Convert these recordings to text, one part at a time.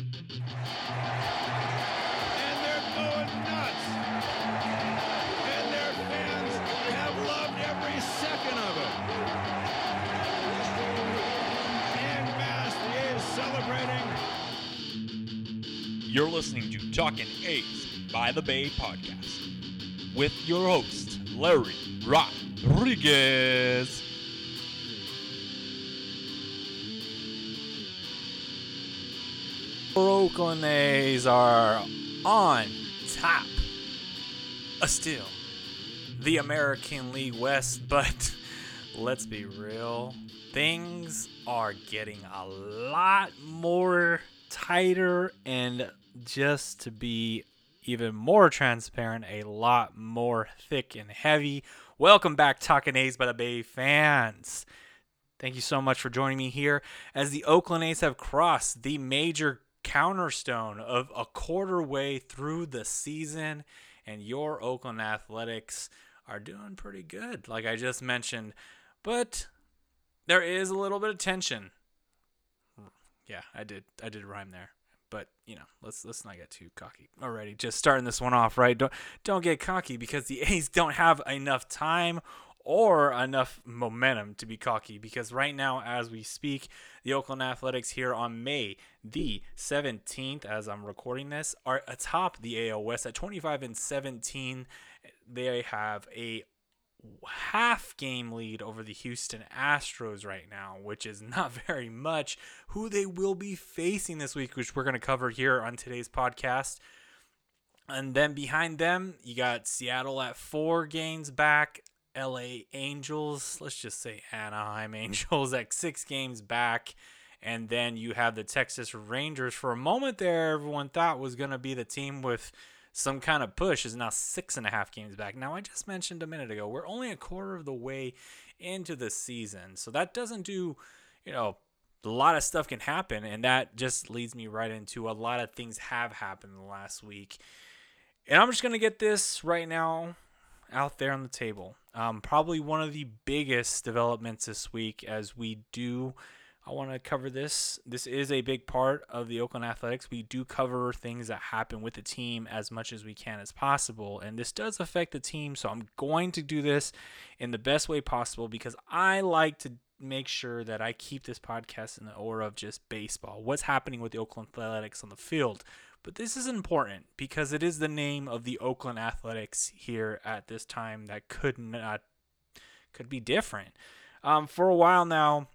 And they're going nuts. And their fans have loved every second of it. The A's celebrating. You're listening to Talking A's by the Bay podcast with your host, Larry Rodriguez. Oakland A's are on top. Uh, still, the American League West, but let's be real. Things are getting a lot more tighter, and just to be even more transparent, a lot more thick and heavy. Welcome back, Talking A's by the Bay fans. Thank you so much for joining me here as the Oakland A's have crossed the major counterstone of a quarter way through the season, and your Oakland Athletics are doing pretty good, like I just mentioned. But there is a little bit of tension. Yeah, I did. I did rhyme there. But you know, let's let's not get too cocky already. Just starting this one off, right? Don't don't get cocky because the A's don't have enough time or enough momentum to be cocky because right now as we speak the oakland athletics here on may the 17th as i'm recording this are atop the al west at 25 and 17 they have a half game lead over the houston astros right now which is not very much who they will be facing this week which we're going to cover here on today's podcast. And then behind them, you got Seattle at four games back, LA Angels, let's just say Anaheim Angels at six games back. And then you have the Texas Rangers. For a moment there, everyone thought was going to be the team with some kind of push, is now six and a half games back. Now, I just mentioned a minute ago, we're only a quarter of the way into the season. So that doesn't do, you know, a lot of stuff can happen. And that just leads me right into a lot of things have happened the last week. And I'm just going to get this right now out there on the table. Um, probably one of the biggest developments this week as we do. I want to cover this. This is a big part of the Oakland Athletics. We do cover things that happen with the team as much as we can as possible. And this does affect the team. So I'm going to do this in the best way possible because I like to make sure that I keep this podcast in the aura of just baseball. What's happening with the Oakland Athletics on the field? But this is important because it is the name of the Oakland Athletics here at this time that could not could be different. Um, for a while now,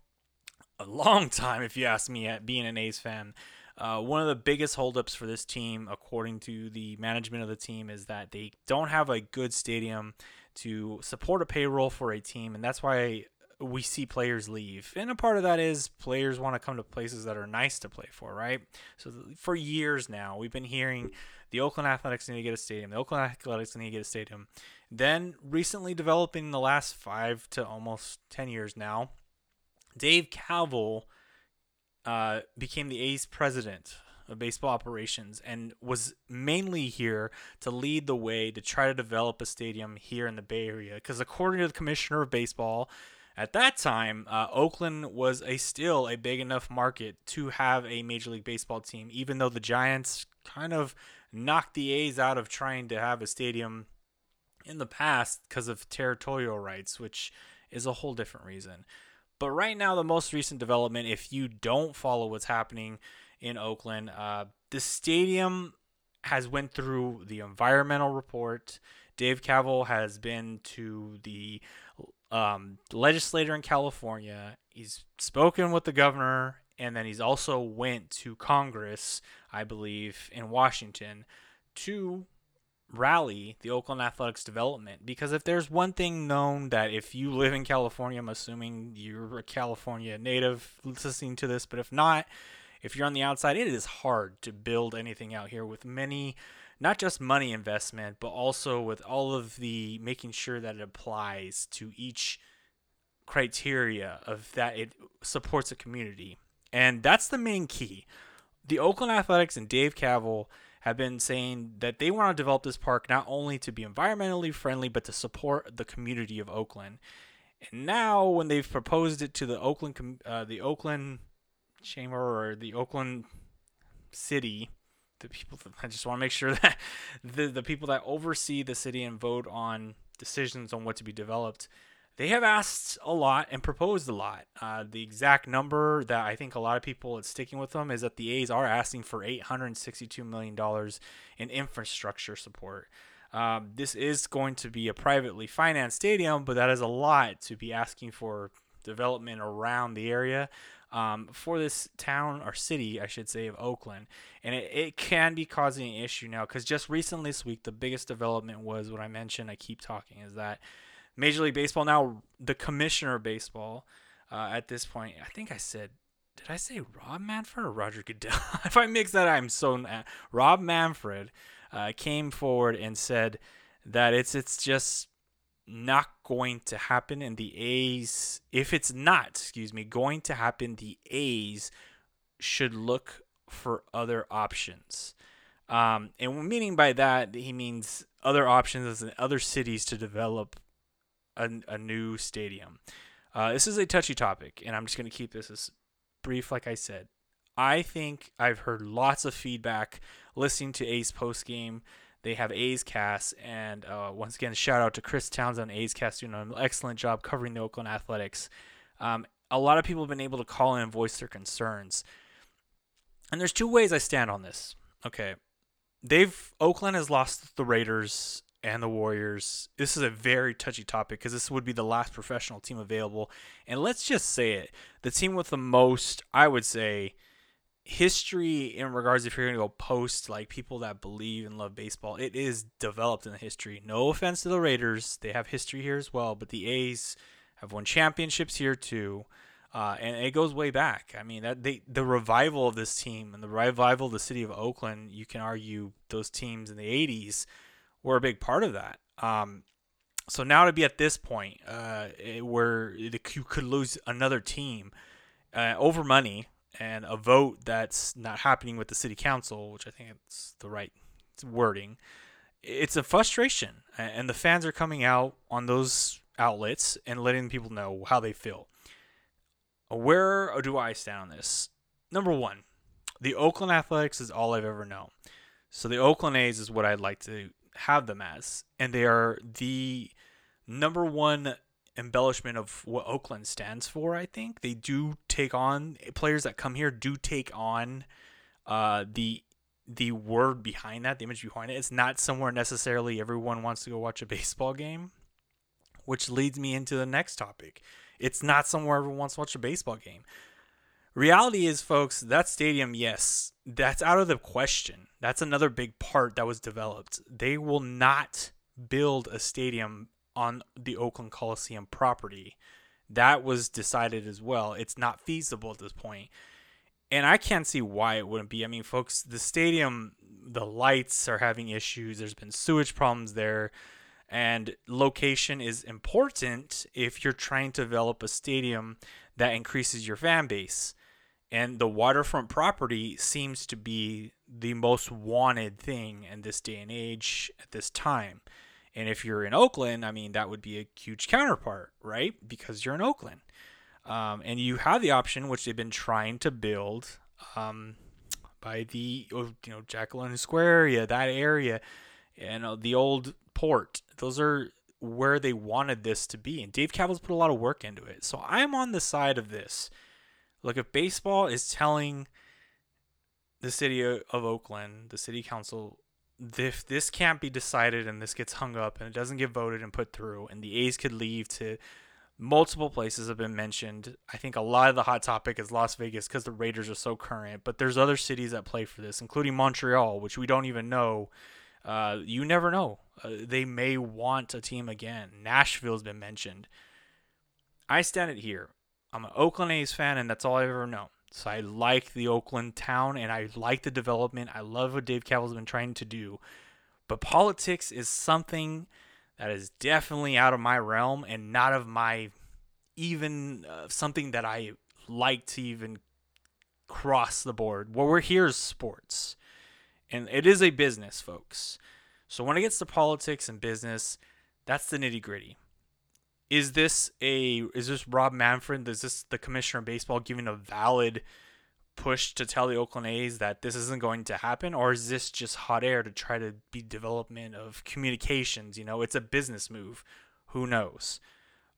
a long time, if you ask me, at being an A's fan. Uh, one of the biggest holdups for this team, according to the management of the team, is that they don't have a good stadium to support a payroll for a team, and that's why we see players leave. And a part of that is players want to come to places that are nice to play for, right? So for years now, we've been hearing the Oakland Athletics need to get a stadium. The Oakland Athletics need to get a stadium. Then recently developing the last five to almost 10 years now, Dave Kaval uh, became the A's president of baseball operations and was mainly here to lead the way to try to develop a stadium here in the Bay Area. Because according to the commissioner of baseball, at that time, uh, Oakland was a still a big enough market to have a Major League Baseball team, even though the Giants kind of knocked the A's out of trying to have a stadium in the past because of territorial rights, which is a whole different reason. But right now, the most recent development, if you don't follow what's happening in Oakland, uh, the stadium has went through the environmental report. Dave Kaval has been to the um, legislator in California. He's spoken with the governor, and then he's also went to Congress, I believe, in Washington, to rally the Oakland Athletics development. Because if there's one thing known that if you live in California, I'm assuming you're a California native listening to this, but if not, if you're on the outside, it is hard to build anything out here with many not just money investment, but also with all of the making sure that it applies to each criteria of that it supports a community. And that's the main key. The Oakland Athletics and Dave Kaval have been saying that they want to develop this park not only to be environmentally friendly, but to support the community of Oakland. And now, when they've proposed it to the Oakland, uh, the Oakland Chamber or the Oakland city, the people. That, I just want to make sure that the the people that oversee the city and vote on decisions on what to be developed, they have asked a lot and proposed a lot. Uh, the exact number that I think a lot of people is sticking with them is that the A's are asking for eight hundred and sixty-two million dollars in infrastructure support. Um, this is going to be a privately financed stadium, but that is a lot to be asking for development around the area um, for this town or city, I should say, of Oakland. And it, it can be causing an issue now because just recently this week, the biggest development was what I mentioned. I keep talking is that Major League Baseball now, the commissioner of baseball uh, at this point, I think I said did I say Rob Manfred or Roger Goodell? if I mix that, I'm so na- Rob Manfred uh, came forward and said that it's it's just not going to happen, and the A's, if it's not, excuse me, going to happen, the A's should look for other options. Um, and meaning by that, he means other options in other cities to develop a, a new stadium. Uh, this is a touchy topic, and I'm just going to keep this as brief, like I said. I think I've heard lots of feedback listening to A's post game. They have A's Cast, and uh, once again, shout out to Chris Townsend A's Cast doing an excellent job covering the Oakland Athletics. Um, a lot of people have been able to call in and voice their concerns, and there's two ways I stand on this. Okay, they've Oakland has lost the Raiders and the Warriors. This is a very touchy topic because this would be the last professional team available, and let's just say it: the team with the most, I would say history in regards if you're going to go post like people that believe and love baseball it is developed in the history. No offense to the raiders they have history here as well but the a's have won championships here too uh, and it goes way back. I mean that they the revival of this team and the revival of the city of oakland you can argue those teams in the 80s were a big part of that. Um, so now to be at this point uh, where you could lose another team uh, over money and a vote that's not happening with the city council, which I think it's the right wording, it's a frustration. And the fans are coming out on those outlets and letting people know how they feel. Where do I stand on this? Number one, the Oakland Athletics is all I've ever known. So the Oakland A's is what I'd like to have them as. And they are the number one embellishment of what Oakland stands for. I think they do take on players that come here do take on uh, the the word behind that, the image behind it. It's not somewhere necessarily everyone wants to go watch a baseball game, which leads me into the next topic. It's not somewhere everyone wants to watch a baseball game. Reality is, folks, that stadium, yes, that's out of the question. That's another big part that was developed. They will not build a stadium on the Oakland Coliseum property. That was decided as well. It's not feasible at this point. And I can't see why it wouldn't be. I mean, folks, the stadium, the lights are having issues. There's been sewage problems there. And location is important if you're trying to develop a stadium that increases your fan base. And the waterfront property seems to be the most wanted thing in this day and age at this time. And if you're in Oakland, I mean, that would be a huge counterpart, right? Because you're in Oakland. Um, and you have the option, which they've been trying to build um, by the, oh, you know, Jack London Square area, that area, and uh, the old port. Those are where they wanted this to be. And Dave Kaval's put a lot of work into it. So I'm on the side of this. Look, if baseball is telling the city of Oakland, the city council, if this can't be decided and this gets hung up and it doesn't get voted and put through and the A's could leave to multiple places have been mentioned. I think a lot of the hot topic is Las Vegas because the Raiders are so current, but there's other cities that play for this, including Montreal, which we don't even know. Uh, you never know. Uh, they may want a team again. Nashville's been mentioned. I stand it here. I'm an Oakland A's fan, and that's all I've ever known. So I like the Oakland town and I like the development. I love what Dave Kaval's been trying to do. But politics is something that is definitely out of my realm and not of my even uh, something that I like to even cross the board. What we're here is sports. And it is a business, folks. So when it gets to politics and business, that's the nitty gritty is this a is this Rob Manfred? Is this the commissioner of baseball giving a valid push to tell the Oakland A's that this isn't going to happen, or is this just hot air to try to be development of communications? You know, it's a business move. Who knows?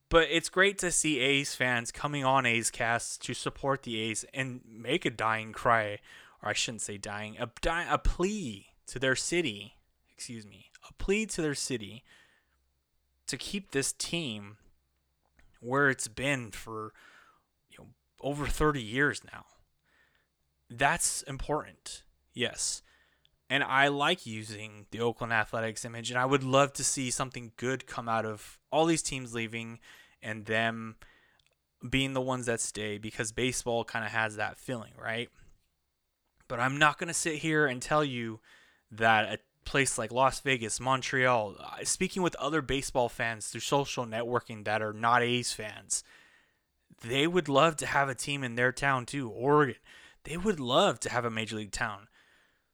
But it's great to see A's fans coming on A's cast to support the A's and make a dying cry, or I shouldn't say dying, a, di- a plea to their city, excuse me, a plea to their city to keep this team where it's been for you know over 30 years now. That's important. Yes. And I like using the Oakland Athletics image and I would love to see something good come out of all these teams leaving and them being the ones that stay because baseball kind of has that feeling, right? But I'm not going to sit here and tell you that a place like Las Vegas, Montreal, uh, speaking with other baseball fans through social networking that are not A's fans, they would love to have a team in their town too. Oregon, they would love to have a major league town.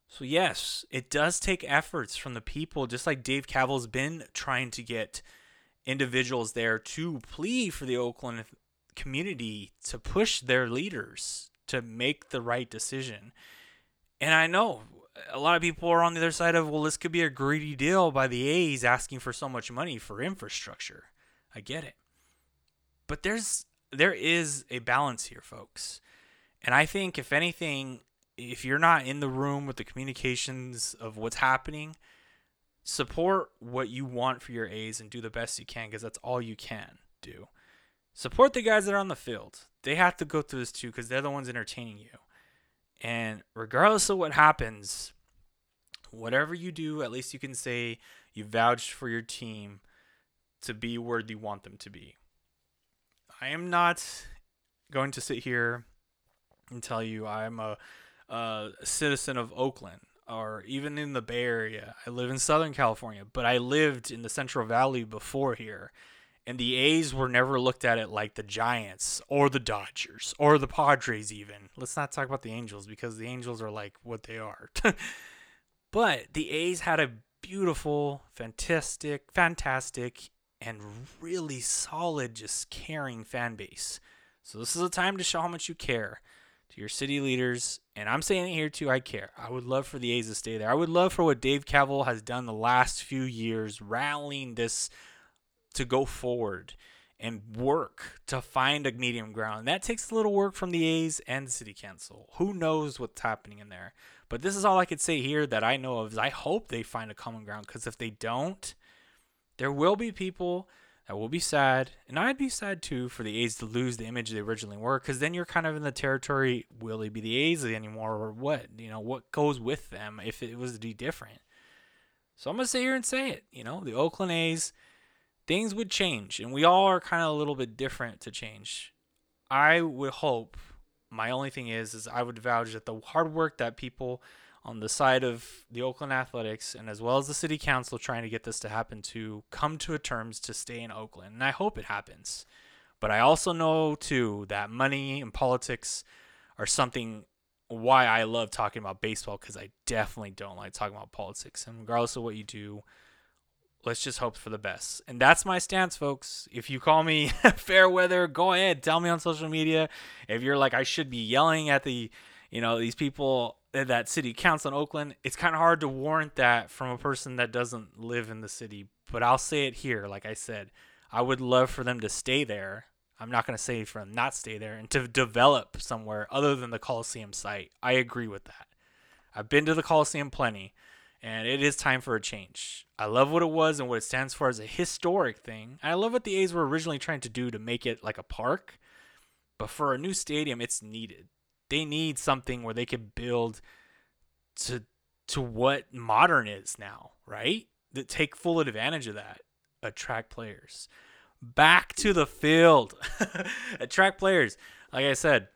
So yes, it does take efforts from the people, just like Dave Kaval's been trying to get individuals there to plead for the Oakland community to push their leaders to make the right decision. And I know a lot of people are on the other side of, well, this could be a greedy deal by the A's asking for so much money for infrastructure. I get it. But there's there is a balance here, folks. And I think if anything, if you're not in the room with the communications of what's happening, support what you want for your A's and do the best you can because that's all you can do. Support the guys that are on the field. They have to go through this too because they're the ones entertaining you. And regardless of what happens, whatever you do, at least you can say you vouched for your team to be where you want them to be. I am not going to sit here and tell you I'm a, a citizen of Oakland or even in the Bay Area. I live in Southern California, but I lived in the Central Valley before here. And the A's were never looked at it like the Giants or the Dodgers or the Padres, even. Let's not talk about the Angels because the Angels are like what they are. but the A's had a beautiful, fantastic, fantastic, and really solid, just caring fan base. So this is a time to show how much you care to your city leaders. And I'm saying it here too, I care. I would love for the A's to stay there. I would love for what Dave Kaval has done the last few years, rallying this to go forward and work to find a medium ground. That takes a little work from the A's and the city council. Who knows what's happening in there? But this is all I could say here that I know of is I hope they find a common ground because if they don't, there will be people that will be sad, and I'd be sad too for the A's to lose the image they originally were, because then you're kind of in the territory: will they be the A's anymore, or what? You know, what goes with them if it was to be different? So I'm gonna sit here and say it. You know, the Oakland A's, things would change, and we all are kind of a little bit different to change. I would hope. My only thing is, is I would vouch that the hard work that people on the side of the Oakland Athletics and as well as the city council trying to get this to happen to come to a terms to stay in Oakland. And I hope it happens. But I also know too that money and politics are something why I love talking about baseball because I definitely don't like talking about politics. And regardless of what you do, let's just hope for the best. And that's my stance, folks. If you call me fair weather, go ahead, tell me on social media. If you're like I should be yelling at the, you know, these people at that city council in Oakland, it's kind of hard to warrant that from a person that doesn't live in the city. But I'll say it here, like I said, I would love for them to stay there. I'm not going to say for them not stay there and to develop somewhere other than the Coliseum site. I agree with that. I've been to the Coliseum plenty, and it is time for a change. I love what it was and what it stands for as a historic thing. I love what the A's were originally trying to do to make it like a park. But for a new stadium, it's needed they need something where they can build to to what modern is now, right? That take full advantage of that. Attract players. Back to the field. Attract players. Like I said,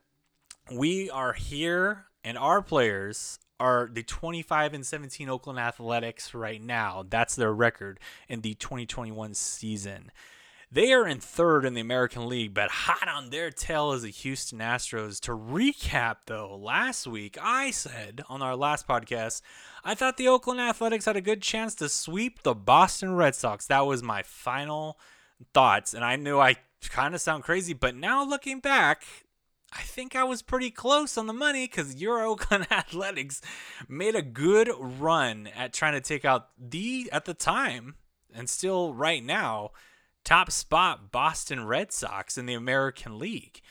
we are here and our players are the 25 and 17 Oakland Athletics right now. That's their record in the 2021 season. They are in third in the American League, but hot on their tail is the Houston Astros. To recap, though, last week I said on our last podcast, I thought the Oakland Athletics had a good chance to sweep the Boston Red Sox. That was my final thoughts, and I knew I kind of sound crazy, but now looking back, I think I was pretty close on the money because Oakland Athletics made a good run at trying to take out the, at the time, and still right now, top spot Boston Red Sox in the American League.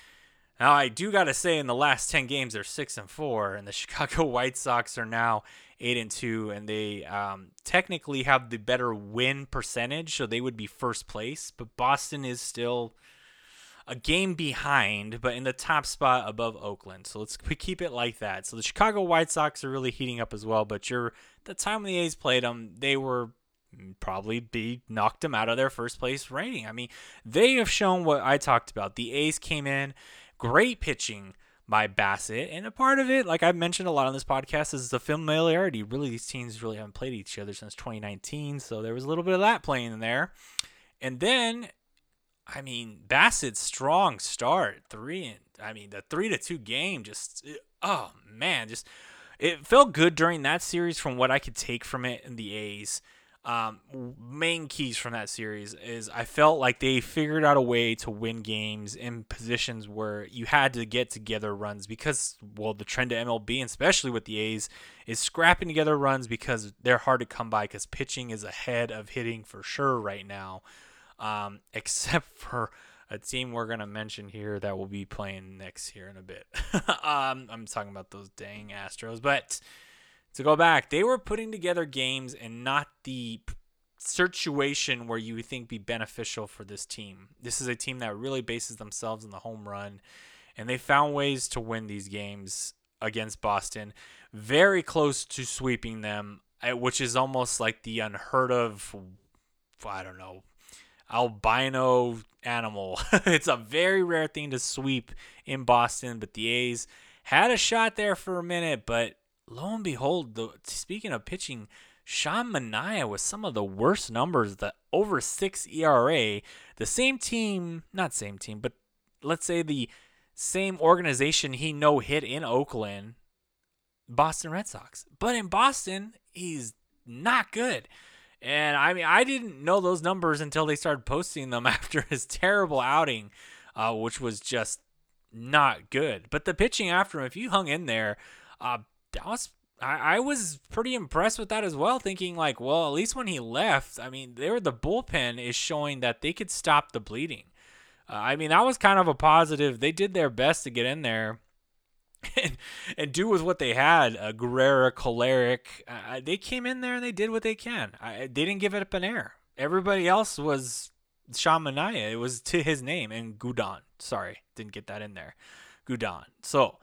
Now, I do got to say, in the last 10 games, they're 6 and 4, and the Chicago White Sox are now 8 and 2, and they um, technically have the better win percentage, so they would be first place, but Boston is still a game behind, but in the top spot above Oakland. So let's keep it like that. So the Chicago White Sox are really heating up as well, but you're the time the A's played them, they were probably be knocked them out of their first place rating. I mean, they have shown what I talked about. The A's came in Great pitching by Bassitt, And a part of it, like I've mentioned a lot on this podcast, is the familiarity. Really, these teams really haven't played each other since 2019. So there was a little bit of that playing in there. And then, I mean, Bassitt's strong start, three and I mean the three to two game, just oh man, just it felt good during that series from what I could take from it in the A's. Um, main keys from that series is I felt like they figured out a way to win games in positions where you had to get together runs because, well, the trend to MLB, and especially with the A's, is scrapping together runs because they're hard to come by because pitching is ahead of hitting for sure right now, um, except for a team we're going to mention here that will be playing next here in a bit. um, I'm talking about those dang Astros, but to go back, they were putting together games and not the situation where you would think be beneficial for this team. This is a team that really bases themselves on the home run, and they found ways to win these games against Boston, very close to sweeping them, eh, which is almost like the unheard of. I don't know, albino animal. it's a very rare thing to sweep in Boston, but the A's had a shot there for a minute, but lo and behold, the, speaking of pitching, Sean Manaea with some of the worst numbers, the over six ERA, the same team, not same team, but let's say the same organization he no hit in Oakland, Boston Red Sox. But in Boston, he's not good. And I mean, I didn't know those numbers until they started posting them after his terrible outing, uh, which was just not good. But the pitching after him, if you hung in there, uh, that was I, I was pretty impressed with that as well, thinking like, well, at least when he left, I mean, there the bullpen is showing that they could stop the bleeding. Uh, I mean, that was kind of a positive. They did their best to get in there and, and do with what they had. Uh, Guerrera, Kolarek, uh, they came in there and they did what they can. I, they didn't give it up an air. Everybody else was Sean Manaea. It was to his name and Guduan. Sorry, didn't get that in there. Guduan. So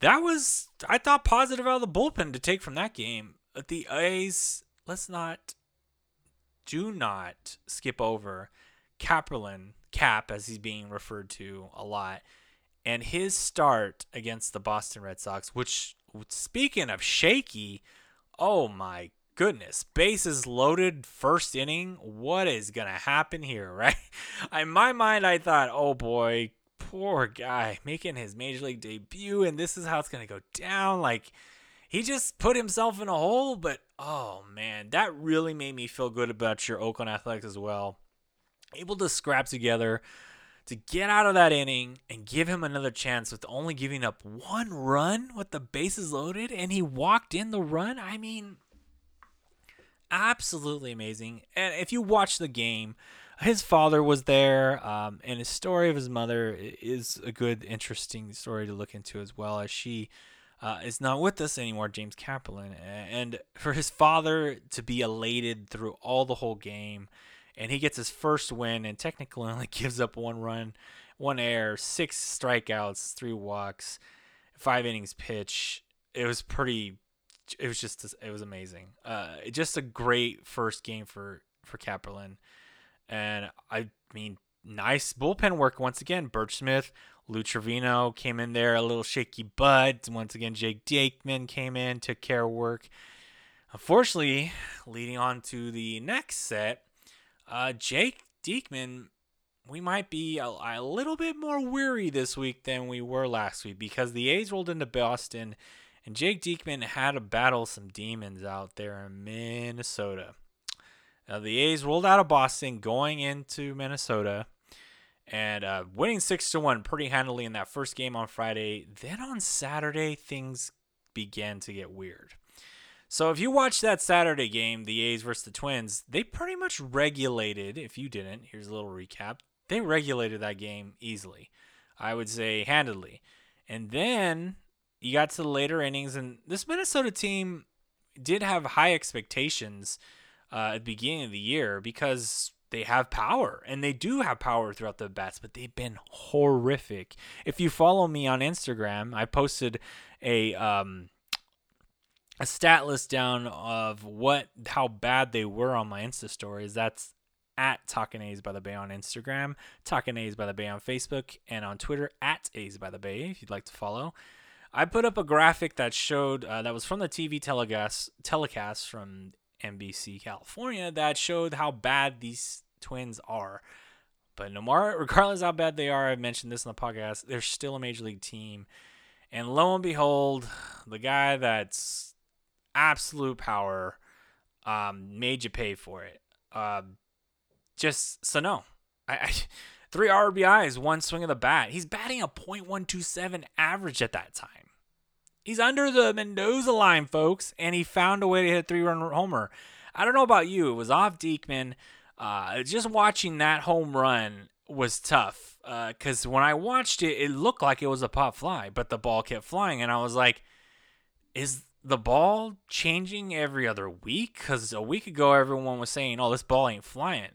that was I thought positive out of the bullpen to take from that game. But The A's, let's not do not skip over Kaprielian, Cap as he's being referred to a lot, and his start against the Boston Red Sox, which speaking of shaky, oh my goodness, bases loaded first inning. What is gonna happen here, right? In my mind, I thought, oh boy, poor guy making his major league debut, and this is how it's gonna go down. Like he just put himself in a hole, but oh man, that really made me feel good about your Oakland Athletics as well. Able to scrap together to get out of that inning and give him another chance with only giving up one run with the bases loaded, and he walked in the run. I mean, absolutely amazing. And if you watch the game, his father was there, um, and his story of his mother is a good, interesting story to look into as well. As she uh, is not with us anymore, James Kaprielian, and for his father to be elated through all the whole game, and he gets his first win, and technically only gives up one run, one error, six strikeouts, three walks, five innings pitch. It was pretty. It was just. It was amazing. Uh, just a great first game for for Kaprielian. And I mean, nice bullpen work once again. Burch Smith, Lou Trivino came in there a little shaky, but once again, Jake Diekman came in, took care of work. Unfortunately, leading on to the next set, uh, Jake Diekman, we might be a, a, little bit more weary this week than we were last week because the A's rolled into Boston and Jake Diekman had to battle some demons out there in Minnesota. Now, the A's rolled out of Boston going into Minnesota, and uh, winning six to one pretty handily in that first game on Friday. Then on Saturday, things began to get weird. So if you watch that Saturday game, the A's versus the Twins, they pretty much regulated. If you didn't, here's a little recap. They regulated that game easily. I would say handedly. And then you got to the later innings, and this Minnesota team did have high expectations uh, at the beginning of the year because they have power and they do have power throughout the bats, but they've been horrific. If you follow me on Instagram, I posted a um, a stat list down of what how bad they were on my Insta stories. That's at Talking A's by the Bay on Instagram, Talking A's by the Bay on Facebook, and on Twitter at A's by the Bay if you'd like to follow. I put up a graphic that showed uh, that was from the TV telecast telecast from NBC California that showed how bad these twins are. But no matter, regardless how bad they are, I've mentioned this in the podcast. They're still a major league team, and lo and behold, the guy that's absolute power um, made you pay for it. Uh, just so no, I, I three RBIs, one swing of the bat. He's batting a .127 average at that time. He's under the Mendoza line, folks, and he found a way to hit a three-run homer. I don't know about you, it was off Diekman. Uh, just watching that home run was tough because uh, when I watched it, it looked like it was a pop fly, but the ball kept flying, and I was like, "Is the ball changing every other week?" Because a week ago, everyone was saying, "Oh, this ball ain't flying."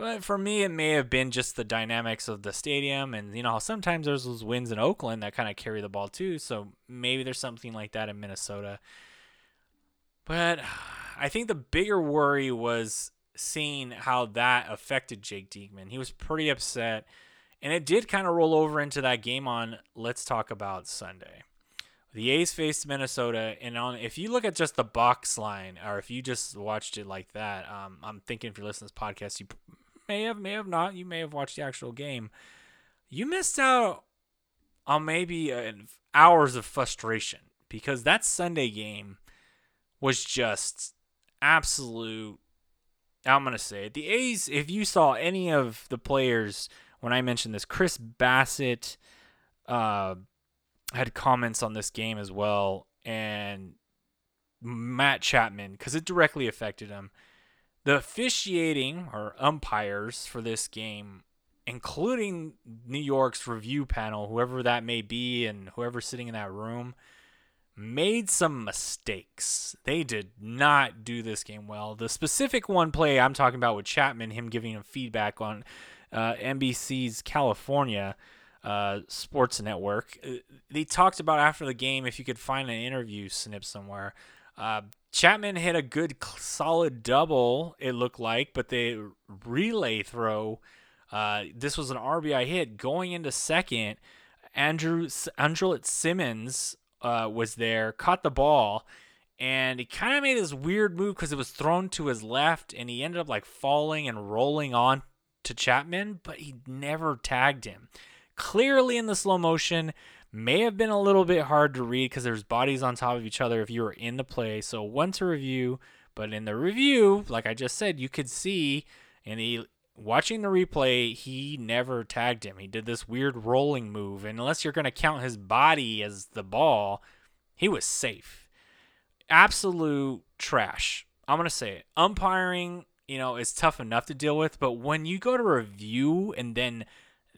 But for me, it may have been just the dynamics of the stadium, and you know, sometimes there's those winds in Oakland that kind of carry the ball too. So maybe there's something like that in Minnesota. But I think the bigger worry was seeing how that affected Jake Diekman. He was pretty upset, and it did kind of roll over into that game on Let's Talk About Sunday. The A's faced Minnesota, and on if you look at just the box line, or if you just watched it like that, um, I'm thinking if you're listening to this podcast, you may have, may have not. You may have watched the actual game. You missed out on maybe uh, hours of frustration because that Sunday game was just absolute. I'm gonna say it. The A's. If you saw any of the players when I mentioned this, Chris Bassitt, uh, had comments on this game as well, and Matt Chapman because it directly affected him. The officiating or umpires for this game, including New York's review panel, whoever that may be, and whoever's sitting in that room, made some mistakes. They did not do this game well. The specific one play I'm talking about with Chapman, him giving him feedback on uh, NBC's California uh, sports network. Uh, they talked about after the game if you could find an interview snip somewhere. Uh, Chapman hit a good, solid double, it looked like, but the relay throw, uh, this was an RBI hit going into second. Andrew Andrelton Simmons uh, was there, caught the ball, and he kind of made this weird move because it was thrown to his left, and he ended up like falling and rolling on to Chapman, but he never tagged him. Clearly in the slow motion, may have been a little bit hard to read because there's bodies on top of each other if you were in the play. So one to review, but in the review, like I just said, you could see and he watching the replay, he never tagged him. He did this weird rolling move, and unless you're going to count his body as the ball, he was safe. Absolute trash. I'm going to say it. Umpiring, you know, is tough enough to deal with, but when you go to review and then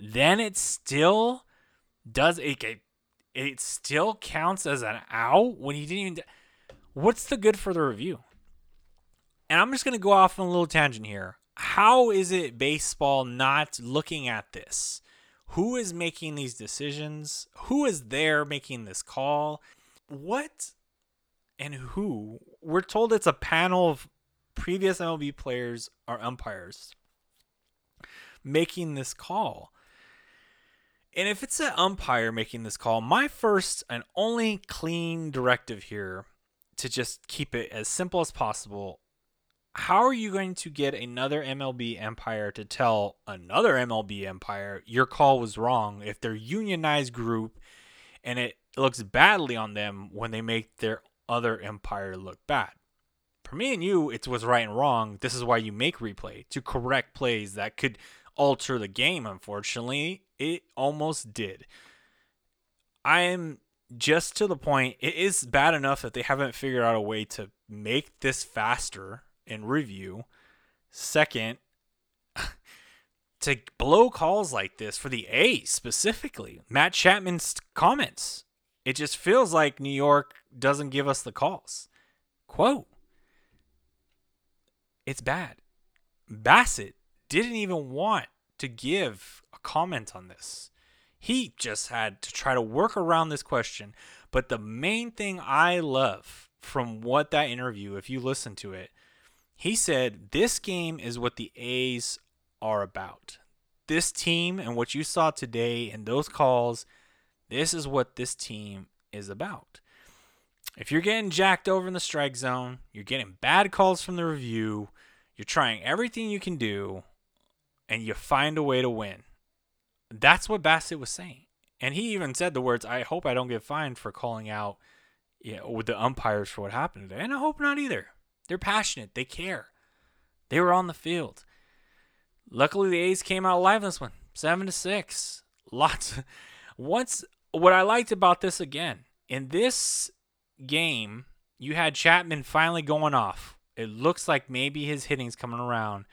then it still does it, it it still counts as an out when he didn't even what's the good for the review? And i'm just going to go off on a little tangent here. How is it baseball not looking at this? Who is making these decisions? Who is there making this call? What and who? We're told it's a panel of previous mlb players or umpires making this call and if it's an umpire making this call, my first and only clean directive here to just keep it as simple as possible. How are you going to get another MLB umpire to tell another MLB umpire your call was wrong if they're unionized group and it looks badly on them when they make their other umpire look bad? For me and you, it's what's right and wrong. This is why you make replay to correct plays that could alter the game, unfortunately. It almost did. I am just to the point, it is bad enough that they haven't figured out a way to make this faster in review. Second, to blow calls like this for the A specifically, Matt Chapman's comments. It just feels like New York doesn't give us the calls. Quote It's bad. Bassitt didn't even want to give a comment on this. He just had to try to work around this question. But the main thing I love from what that interview, if you listen to it, he said this game is what the A's are about. This team and what you saw today and those calls, this is what this team is about. If you're getting jacked over in the strike zone, you're getting bad calls from the review, you're trying everything you can do, and you find a way to win. That's what Bassitt was saying. And he even said the words, I hope I don't get fined for calling out you know, with the umpires for what happened today. And I hope not either. They're passionate. They care. They were on the field. Luckily, the A's came out alive in this one, seven to six. Lots. Once what I liked about this again in this game, you had Chapman finally going off. It looks like maybe his hitting's coming around.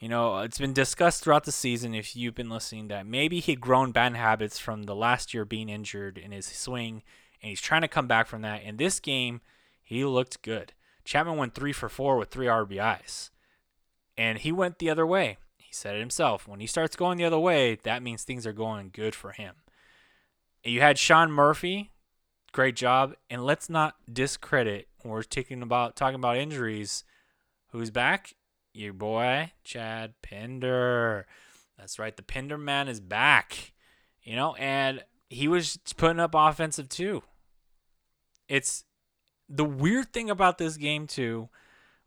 You know, uh, it's been discussed throughout the season if you've been listening that maybe he'd grown bad habits from the last year being injured in his swing, and he's trying to come back from that. In this game, he looked good. Chapman went three for four with three RBIs, and he went the other way. He said it himself. When he starts going the other way, that means things are going good for him. You had Sean Murphy, great job, and let's not discredit when we're talking about talking about injuries. Who's back? Your boy Chad Pinder. That's right, the Pinder man is back. You know, and he was putting up offensive too. It's the weird thing about this game too,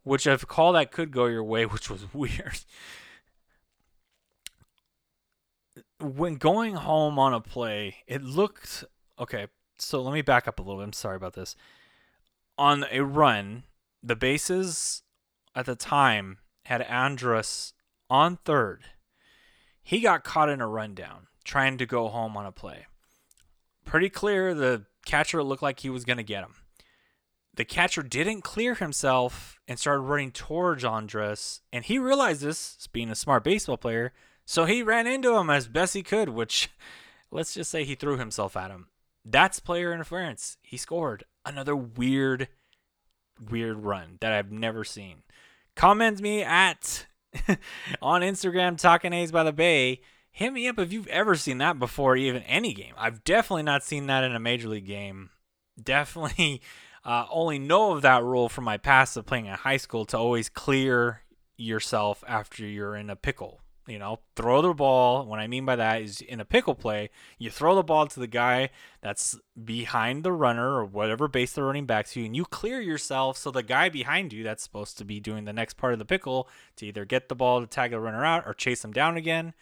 which I've called that could go your way, which was weird. when going home on a play, it looked okay. So let me back up a little bit. I'm sorry about this. On a run, the bases at the time had Andrus on third. He got caught in a rundown trying to go home on a play. Pretty clear the catcher looked like he was going to get him. The catcher didn't clear himself and started running towards Andrus, and he realized this, being a smart baseball player, so he ran into him as best he could, which let's just say he threw himself at him. That's player interference. He scored another weird, weird run that I've never seen. Comment me at on Instagram, Talking A's by the Bay. Hit me up if you've ever seen that before, even any game. I've definitely not seen that in a major league game. Definitely uh, only know of that rule from my past of playing in high school to always clear yourself after you're in a pickle. You know, throw the ball. What I mean by that is in a pickle play, you throw the ball to the guy that's behind the runner or whatever base they're running back to, and you clear yourself so the guy behind you that's supposed to be doing the next part of the pickle to either get the ball to tag the runner out or chase him down again.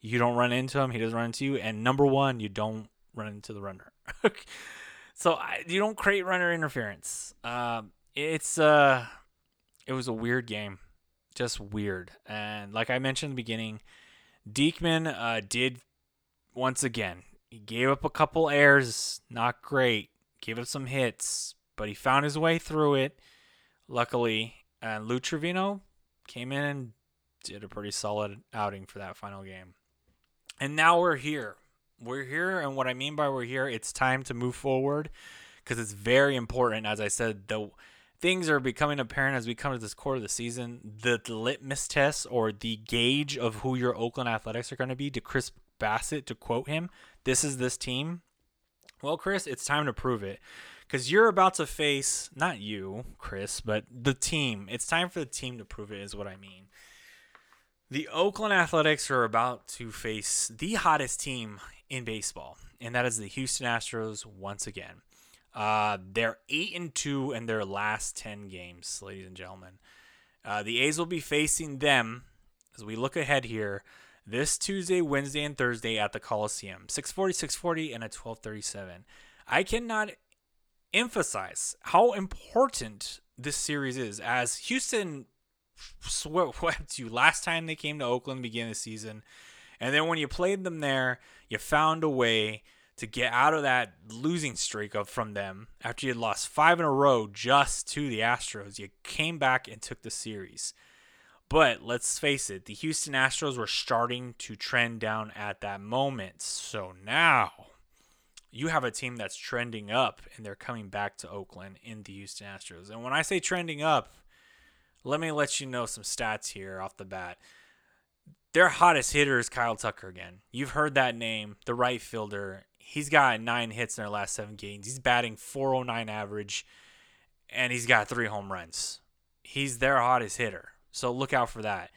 You don't run into him, he doesn't run into you. And number one, you don't run into the runner. so I, you don't create runner interference. Um, it's uh, it was a weird game just weird. And like I mentioned in the beginning, Diekman uh, did once again. He gave up a couple errors, not great. Gave up some hits, but he found his way through it. Luckily, and Lou Trivino came in and did a pretty solid outing for that final game. And now we're here. We're here, and what I mean by we're here, it's time to move forward because it's very important. As I said, the things are becoming apparent as we come to this quarter of the season. The, litmus test or the gauge of who your Oakland Athletics are going to be, to Chris Bassitt, to quote him, this is this team. Well, Chris, it's time to prove it. Because you're about to face, not you, Chris, but the team. It's time for the team to prove it, is what I mean. The Oakland Athletics are about to face the hottest team in baseball, and that is the Houston Astros once again. Uh, they're eight and two in their last ten games, ladies and gentlemen. Uh, the A's will be facing them as we look ahead here this Tuesday, Wednesday, and Thursday at the Coliseum. 640, 640, and at 1237. I cannot emphasize how important this series is as Houston swept you last time they came to Oakland beginning of the season. And then when you played them there, you found a way to get out of that losing streak of from them after you had lost five in a row just to the Astros. You came back and took the series. But let's face it, the Houston Astros were starting to trend down at that moment. So now you have a team that's trending up and they're coming back to Oakland in the Houston Astros. And when I say trending up, let me let you know some stats here off the bat. Their hottest hitter is Kyle Tucker again. You've heard that name, the right fielder. He's got nine hits in their last seven games. He's batting 409 average, and he's got three home runs. He's their hottest hitter. So look out for that.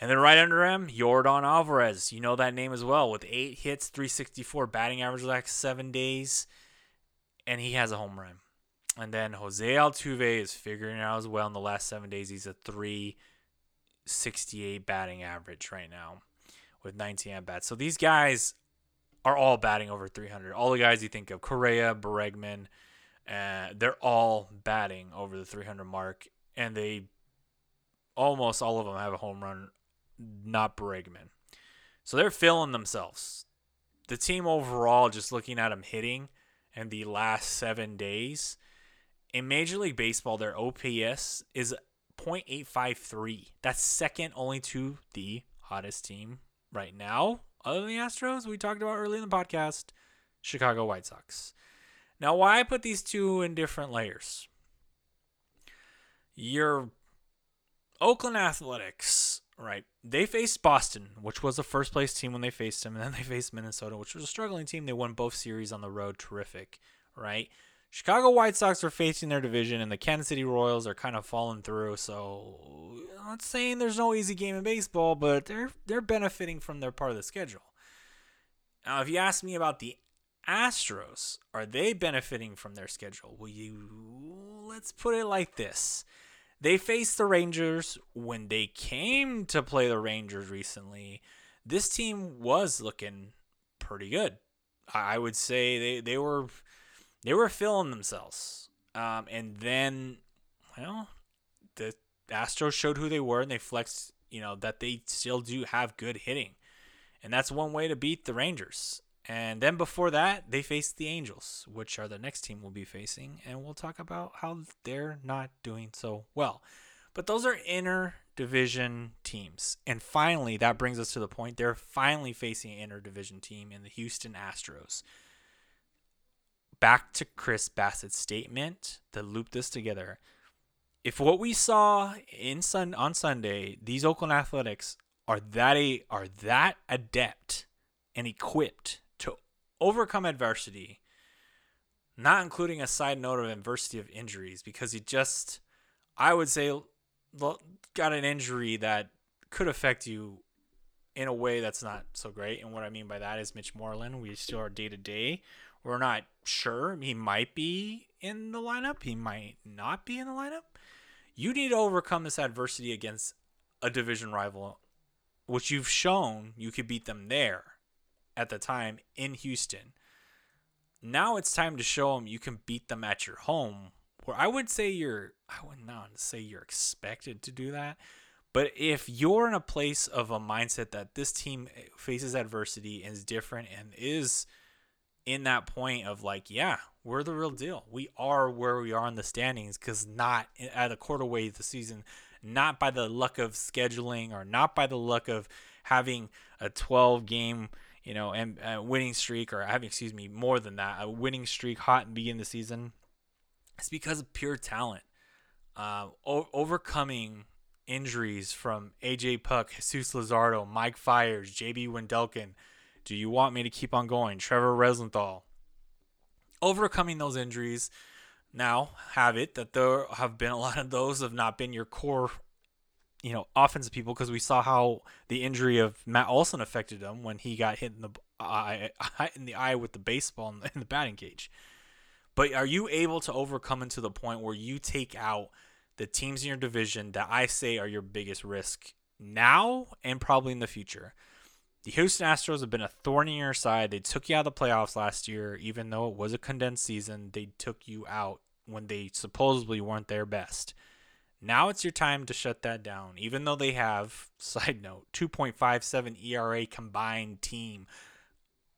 And then right under him, Yordan Alvarez. You know that name as well, with eight hits, 364 batting average last seven days, and he has a home run. And then Jose Altuve is figuring out as well in the last seven days. He's a 368 batting average right now with 19 at bats. So these guys are all batting over 300. All the guys you think of, Correa, Bregman, uh, they're all batting over the 300 mark, and they almost all of them have a home run, not Bregman. So they're filling themselves. The team overall, just looking at them hitting in the last seven days, in Major League Baseball, their OPS is 0.853. That's second only to the hottest team right now, other than the Astros, we talked about early in the podcast, Chicago White Sox. Now, why I put these two in different layers? Your Oakland Athletics, right? They faced Boston, which was the first place team when they faced them, and then they faced Minnesota, which was a struggling team. They won both series on the road. Terrific, right? Chicago White Sox are facing their division, and the Kansas City Royals are kind of falling through. So, not saying there's no easy game in baseball, but they're they're benefiting from their part of the schedule. Now, if you ask me about the Astros, are they benefiting from their schedule? Well, you let's put it like this: they faced the Rangers when they came to play the Rangers recently. This team was looking pretty good. I would say they they were they were feeling themselves. Um, and then, well, the Astros showed who they were and they flexed, you know, that they still do have good hitting. And that's one way to beat the Rangers. And then before that, they faced the Angels, which are the next team we'll be facing. And we'll talk about how they're not doing so well. But those are inner division teams. And finally, that brings us to the point they're finally facing an inner division team in the Houston Astros back to Chris Bassitt's statement to loop this together. If what we saw in sun on Sunday, these Oakland Athletics are that a, are that adept and equipped to overcome adversity, not including a side note of adversity of injuries, because he just, I would say, got an injury that could affect you in a way that's not so great. And what I mean by that is Mitch Moreland. We still are day to day. We're not sure. He might be in the lineup. He might not be in the lineup. You need to overcome this adversity against a division rival, which you've shown you could beat them there at the time in Houston. Now it's time to show them you can beat them at your home. Where I would say you're, I would not say you're expected to do that, but if you're in a place of a mindset that this team faces adversity and is different and is in that point of like, yeah, we're the real deal. We are where we are in the standings because not at a quarter way of the season, not by the luck of scheduling or not by the luck of having a 12 game, you know, and uh, winning streak or having, excuse me, more than that, a winning streak hot and begin the season. It's because of pure talent. Uh, o- overcoming injuries from AJ Puk, Jesus Luzardo, Mike Fiers, JB Wendelken, do you want me to keep on going? Trevor Rosenthal. Overcoming those injuries. Now, have it that there have been a lot of those have not been your core, you know, offensive people because we saw how the injury of Matt Olson affected him when he got hit in the eye, in the eye with the baseball in the, in the batting cage. But are you able to overcome it to the point where you take out the teams in your division that I say are your biggest risk now and probably in the future? The Houston Astros have been a thorn in your side. They took you out of the playoffs last year, even though it was a condensed season. They took you out when they supposedly weren't their best. Now it's your time to shut that down. Even though they have, side note, 2.57 ERA combined team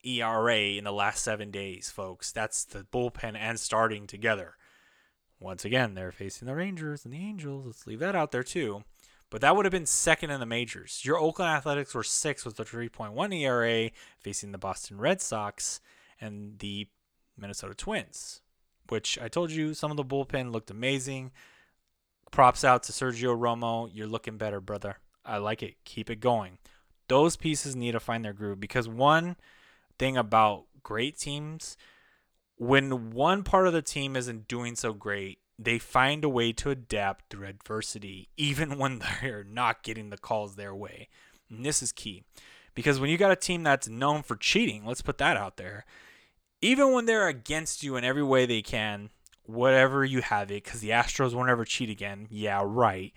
ERA in the last seven days, folks. That's the bullpen and starting together. Once again, they're facing the Rangers and the Angels. Let's leave that out there too. But that would have been second in the majors. Your Oakland Athletics were sixth with a 3.1 ERA, facing the Boston Red Sox and the Minnesota Twins, which I told you some of the bullpen looked amazing. Props out to Sergio Romo. You're looking better, brother. I like it. Keep it going. Those pieces need to find their groove because one thing about great teams, when one part of the team isn't doing so great, they find a way to adapt through adversity, even when they're not getting the calls their way. And this is key because when you got a team that's known for cheating, let's put that out there, even when they're against you in every way they can, whatever you have it, because the Astros won't ever cheat again. Yeah, right.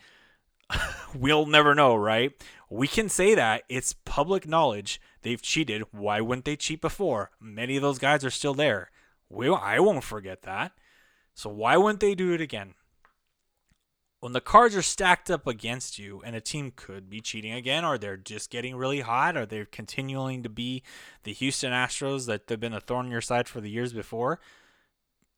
we'll never know, right? We can say that. It's public knowledge. They've cheated. Why wouldn't they cheat before? Many of those guys are still there. We, I won't forget that. So why wouldn't they do it again? When the cards are stacked up against you and a team could be cheating again, or they're just getting really hot, or they're continuing to be the Houston Astros that they've been a thorn in your side for the years before,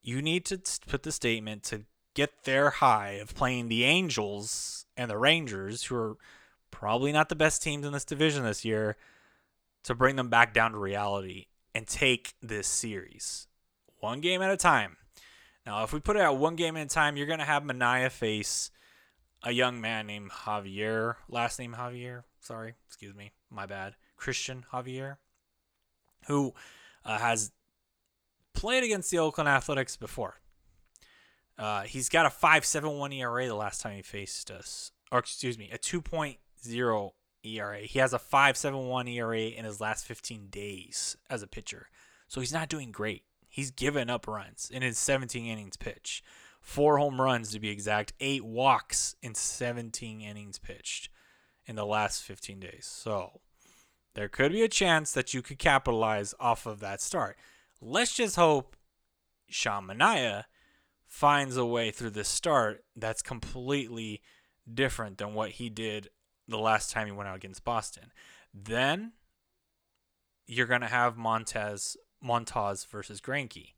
you need to put the statement to get their high of playing the Angels and the Rangers, who are probably not the best teams in this division this year, to bring them back down to reality and take this series one game at a time. Now, if we put it at one game at a time, you're going to have Manaea face a young man named Javier, last name Javier. Sorry, excuse me, my bad. Christian Javier, who uh, has played against the Oakland Athletics before. Uh, he's got a 5.71 ERA the last time he faced us, or excuse me, a 2.0 ERA. He has a 5.71 ERA in his last 15 days as a pitcher, so he's not doing great. He's given up runs in his 17 innings pitch. Four home runs to be exact, eight walks in 17 innings pitched in the last 15 days. So there could be a chance that you could capitalize off of that start. Let's just hope Sean Manaea finds a way through this start that's completely different than what he did the last time he went out against Boston. Then you're going to have Montez Montas versus Greinke.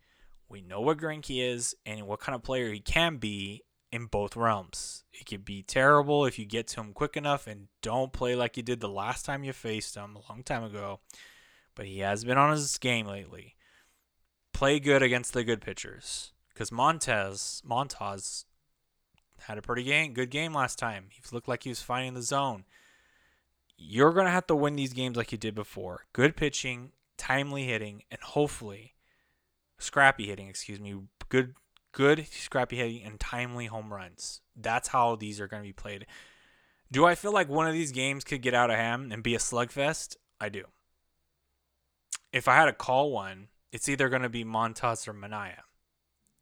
We know what Greinke is and what kind of player he can be in both realms. It could be terrible if you get to him quick enough and don't play like you did the last time you faced him a long time ago. But he has been on his game lately. Play good against the good pitchers. Because Montez, Montas had a pretty game, good game last time. He looked like he was finding the zone. You're going to have to win these games like you did before. Good pitching, timely hitting, and hopefully scrappy hitting, excuse me, good good scrappy hitting and timely home runs. That's how these are going to be played. Do I feel like one of these games could get out of hand and be a slugfest? I do. If I had to call one, it's either going to be Montas or Manaea.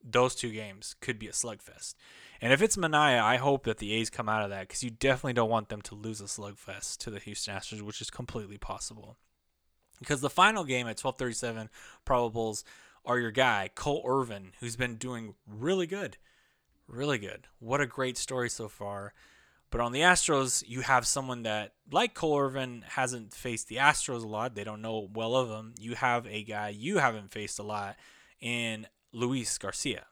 Those two games could be a slugfest. And if it's Manaea, I hope that the A's come out of that because you definitely don't want them to lose a slugfest to the Houston Astros, which is completely possible. Because the final game at 12:37 probables are your guy Cole Irvin, who's been doing really good, really good. What a great story so far. But on the Astros, you have someone that, like Cole Irvin, hasn't faced the Astros a lot. They don't know well of them. You have a guy you haven't faced a lot in Luis Garcia.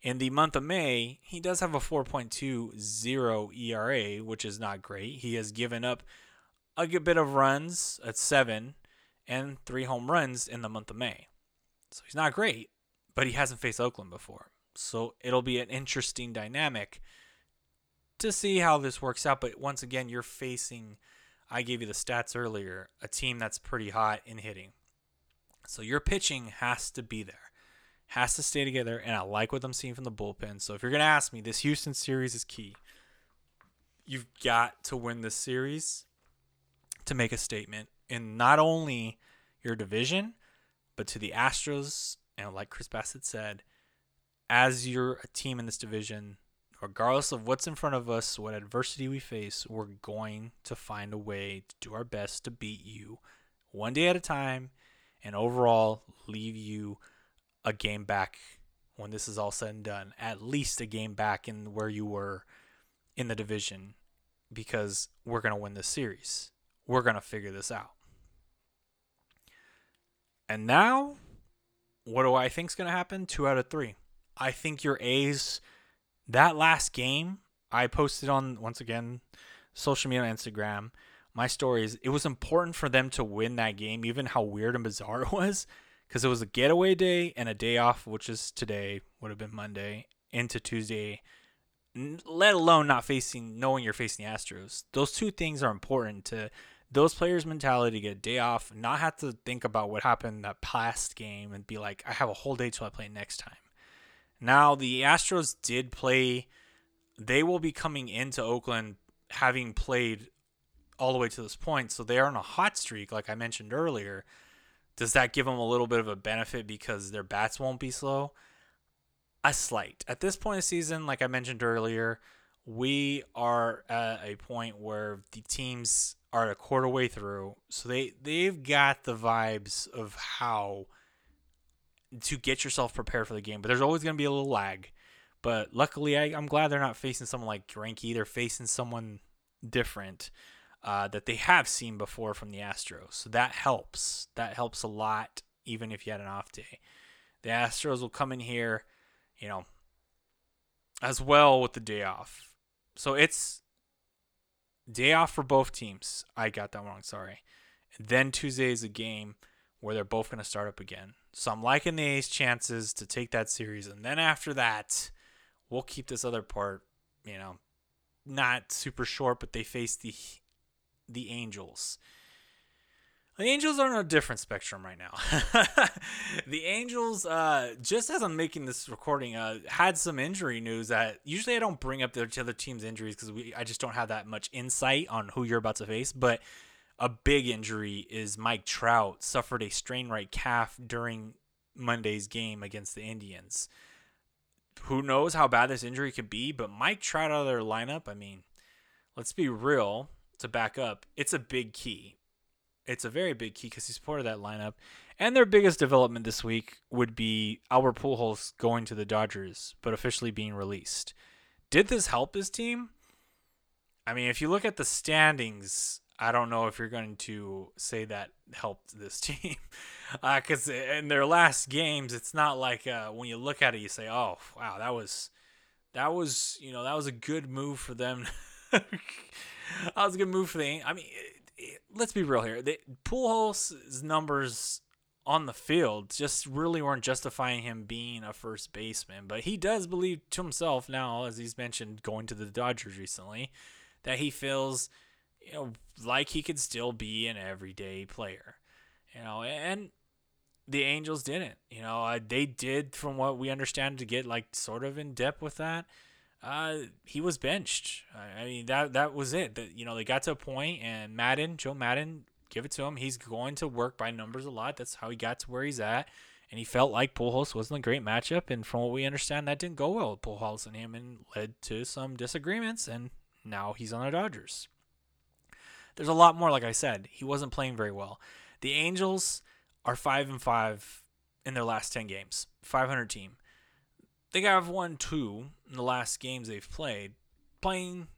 In the month of May, he does have a 4.20 ERA, which is not great. He has given up a good bit of runs at seven and three home runs in the month of May. So he's not great, but he hasn't faced Oakland before. So it'll be an interesting dynamic to see how this works out. But once again, you're facing, I gave you the stats earlier, a team that's pretty hot in hitting. So your pitching has to be there, has to stay together. And I like what I'm seeing from the bullpen. So if you're going to ask me, this Houston series is key. You've got to win this series to make a statement in not only your division, but to the Astros. And like Chris Bassitt said, as you're a team in this division, regardless of what's in front of us, what adversity we face, we're going to find a way to do our best to beat you one day at a time and overall leave you a game back when this is all said and done. At least a game back in where you were in the division because we're going to win this series. We're going to figure this out. And now, what do I think is going to happen? Two out of three. I think your A's, that last game, I posted on, once again, social media Instagram. My story is it was important for them to win that game, even how weird and bizarre it was, because it was a getaway day and a day off, which is today, would have been Monday, into Tuesday, let alone not facing, knowing you're facing the Astros. Those two things are important to those players' mentality to get a day off, not have to think about what happened that past game and be like, I have a whole day till I play next time. Now, the Astros did play, they will be coming into Oakland having played all the way to this point. So they are on a hot streak, like I mentioned earlier. Does that give them a little bit of a benefit because their bats won't be slow? A slight. At this point of season, like I mentioned earlier, we are at a point where the teams are a quarter way through, so they they've got the vibes of how to get yourself prepared for the game. But there's always going to be a little lag. But luckily, I, am glad they're not facing someone like Greinke. They're facing someone different uh, that they have seen before from the Astros. So that helps. That helps a lot, even if you had an off day. The Astros will come in here, you know, as well with the day off. So it's Day off for both teams. I got that wrong. Sorry. And then Tuesday is a game where they're both going to start up again. So I'm liking the A's chances to take that series. And then after that, we'll keep this other part, you know, not super short, but they face the the Angels. The Angels are on a different spectrum right now. the Angels, uh, just as I'm making this recording, uh, had some injury news that usually I don't bring up the other team's injuries because I just don't have that much insight on who you're about to face. But a big injury is Mike Trout suffered a strain right calf during Monday's game against the Indians. Who knows how bad this injury could be? But Mike Trout out of their lineup, I mean, let's be real to back up. It's a big key it's a very big key because he's part of that lineup. And their biggest development this week would be Albert Pujols going to the Dodgers, but officially being released. Did this help his team? I mean, if you look at the standings, I don't know if you're going to say that helped this team. Because uh, in their last games, it's not like uh, when you look at it, you say, "Oh, wow, that was that was you know that was a good move for them." that was a good move for the. I mean, let's be real here. The Pujols' numbers on the field just really weren't justifying him being a first baseman. But he does believe to himself now, as he's mentioned going to the Dodgers recently, that he feels you know like he could still be an everyday player. You know, and the Angels didn't. You know, uh, they did, from what we understand, to get like sort of in depth with that uh, he was benched. I mean that that was it. That you know they got to a point, and Maddon, Joe Maddon, give it to him. He's going to work by numbers a lot. That's how he got to where he's at, and he felt like Pujols wasn't a great matchup. And from what we understand, that didn't go well with Pujols and him, and led to some disagreements. And now he's on the Dodgers. There's a lot more. Like I said, he wasn't playing very well. The Angels are five and five in their last ten games. 500 team they have won two in the last games they've played. Playing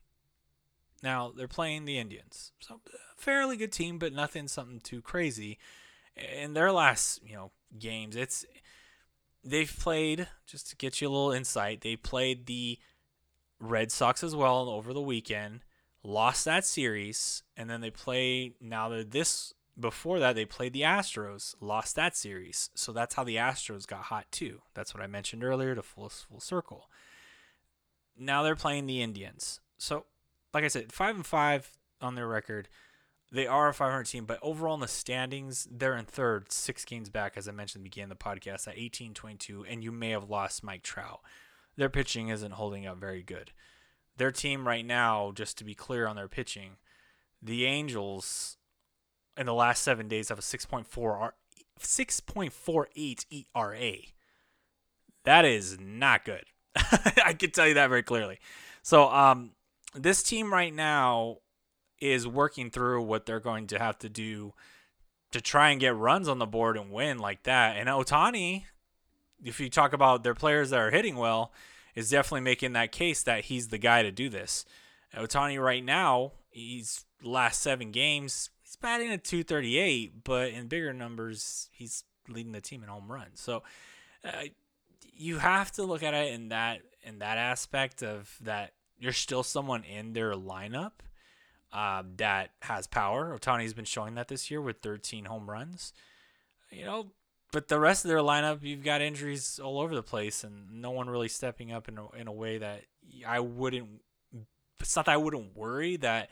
now, they're playing the Indians, so fairly good team, but nothing something too crazy. In their last, you know, games, it's they've played just to get you a little insight. They played the Red Sox as well over the weekend, lost that series, and then they play now. They're this before that, they played the Astros, lost that series. So that's how the Astros got hot too. That's what I mentioned earlier to full full circle. Now they're playing the Indians. So, like I said, five and five on their record. They are a 500 team, but overall in the standings, they're in third, six games back, as I mentioned at the beginning of the podcast, at 18 22, and you may have lost Mike Trout. Their pitching isn't holding up very good. Their team right now, just to be clear on their pitching, the Angels in the last seven days have a 6.4 6.48 ERA. That is not good. I can tell you that very clearly. So, um, this team right now is working through what they're going to have to do to try and get runs on the board and win like that. And Ohtani, if you talk about their players that are hitting well, is definitely making that case that he's the guy to do this. Ohtani right now, he's last seven games, he's batting at 238, but in bigger numbers, he's leading the team in home runs. So uh, you have to look at it in that in that aspect of that you're still someone in their lineup um, that has power. Ohtani's been showing that this year with 13 home runs. You know, but the rest of their lineup, you've got injuries all over the place, and no one really stepping up in a, in a way that I wouldn't. It's not that I wouldn't worry that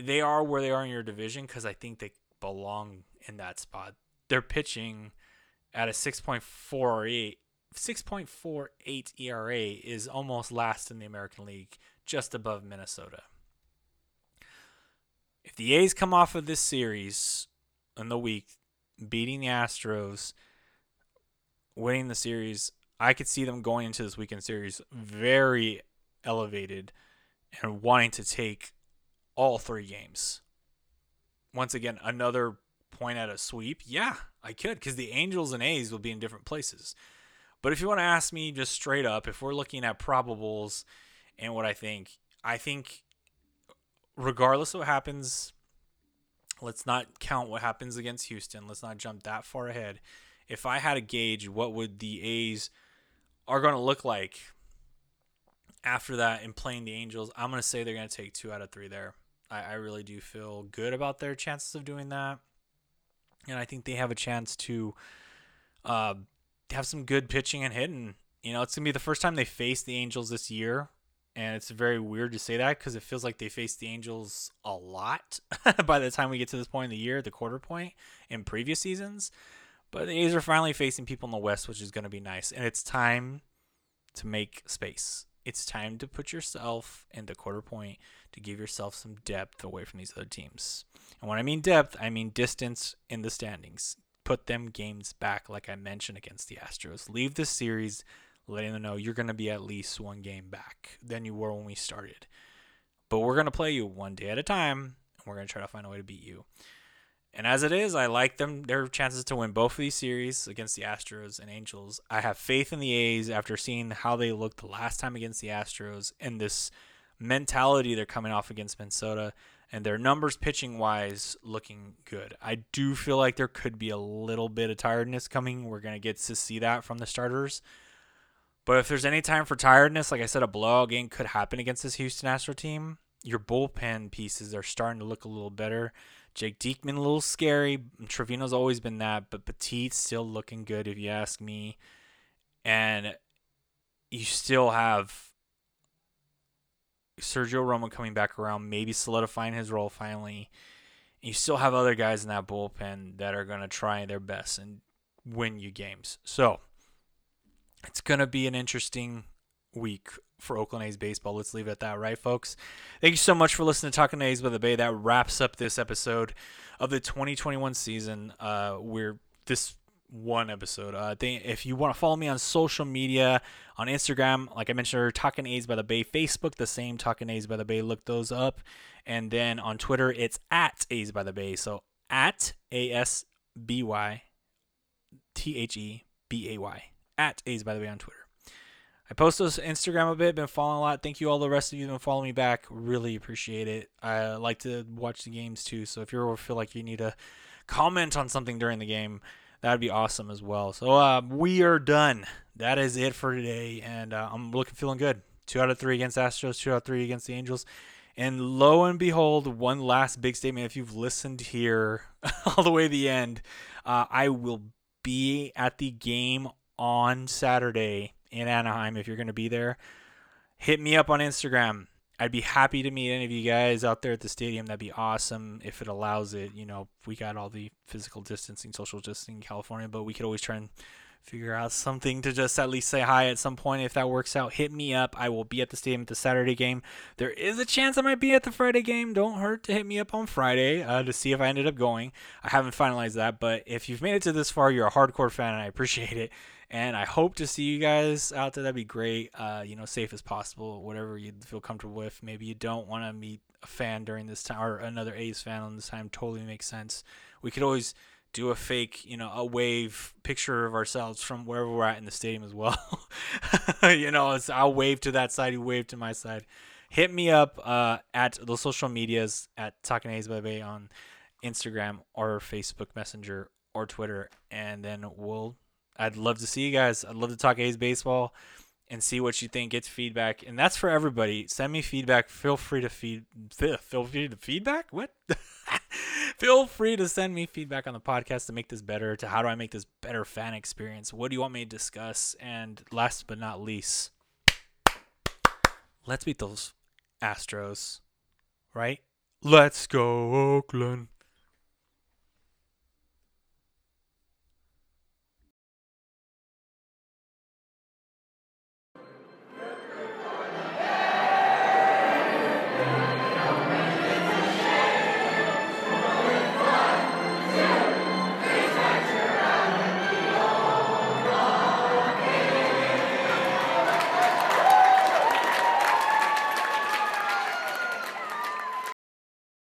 they are where they are in your division because I think they belong in that spot. They're pitching at a 6.48 6.48 ERA is almost last in the American League, just above Minnesota. If the A's come off of this series in the week, beating the Astros, winning the series, I could see them going into this weekend series very elevated and wanting to take all three games. Once again, another point at a sweep. Yeah, I could because the Angels and A's will be in different places. But if you want to ask me just straight up, if we're looking at probables and what I think, I think regardless of what happens, let's not count what happens against Houston. Let's not jump that far ahead. If I had a gauge, what would the A's are going to look like after that in playing the Angels? I'm going to say they're going to take two out of three there. I, I really do feel good about their chances of doing that. And I think they have a chance to uh, have some good pitching and hitting. You know, it's going to be the first time they face the Angels this year and it's very weird to say that because it feels like they faced the Angels a lot by the time we get to this point in the year, the quarter point in previous seasons. But the A's are finally facing people in the West, which is going to be nice, and it's time to make space. It's time to put yourself in the quarter point to give yourself some depth away from these other teams. And when I mean depth, I mean distance in the standings. Put them games back, like I mentioned against the Astros. Leave the series letting them know you're going to be at least one game back than you were when we started. But we're going to play you one day at a time, and we're going to try to find a way to beat you. And as it is, I like them their chances to win both of these series against the Astros and Angels. I have faith in the A's after seeing how they looked the last time against the Astros and this mentality they're coming off against Minnesota and their numbers pitching wise looking good. I do feel like there could be a little bit of tiredness coming. We're going to get to see that from the starters. But if there's any time for tiredness, like I said, a blowout game could happen against this Houston Astro team. Your bullpen pieces are starting to look a little better. Jake Diekman a little scary. Trivino's always been that, but Petit's still looking good if you ask me. And you still have Sergio Romo coming back around, maybe solidifying his role finally. You still have other guys in that bullpen that are going to try their best and win you games. So it's going to be an interesting week for Oakland A's baseball. Let's leave it at that, right, folks? Thank you so much for listening to Talking A's by the Bay. That wraps up this episode of the 2021 season. Uh, we're this one episode. Uh, they, if you want to follow me on social media, on Instagram, like I mentioned, Talking A's by the Bay, Facebook, the same Talking A's by the Bay. Look those up, and then on Twitter, it's at A's by the Bay. So at A S B Y T H E B A Y at A's by the way on Twitter. I post those Instagram a bit, been following a lot. Thank you all the rest of you that been following me back. Really appreciate it. I like to watch the games too, so if you ever feel like you need to comment on something during the game, that'd be awesome as well. So uh, we are done. That is it for today, and uh, I'm looking feeling good. Two out of three against Astros, two out of three against the Angels. And lo and behold, one last big statement. If you've listened here all the way to the end, uh, I will be at the game on Saturday in Anaheim if you're going to be there. Hit me up on Instagram. I'd be happy to meet any of you guys out there at the stadium. That'd be awesome if it allows it. You know, we got all the physical distancing, social distancing in California, but we could always try and figure out something to just at least say hi at some point if that works out. Hit me up. I will be at the stadium at the Saturday game. There is a chance I might be at the Friday game. Don't hurt to hit me up on Friday uh, to see if I ended up going. I haven't finalized that, but if you've made it to this far, you're a hardcore fan, and I appreciate it. And I hope to see you guys out there. That'd be great. Uh, you know, safe as possible, whatever you feel comfortable with. Maybe you don't want to meet a fan during this time or another A's fan on this time. Totally makes sense. We could always do a fake, you know, a wave picture of ourselves from wherever we're at in the stadium as well. you know, I'll wave to that side, you wave to my side. Hit me up uh, at the social medias at Talking A's by Bay on Instagram or Facebook Messenger or Twitter, and then we'll. I'd love to see you guys. I'd love to talk A's baseball and see what you think. Get feedback, and that's for everybody. Send me feedback. Feel free to feed. Feel free to feedback. What? feel free to send me feedback on the podcast to make this better. To how do I make this better fan experience? What do you want me to discuss? And last but not least, let's beat those Astros, right? Let's go Oakland.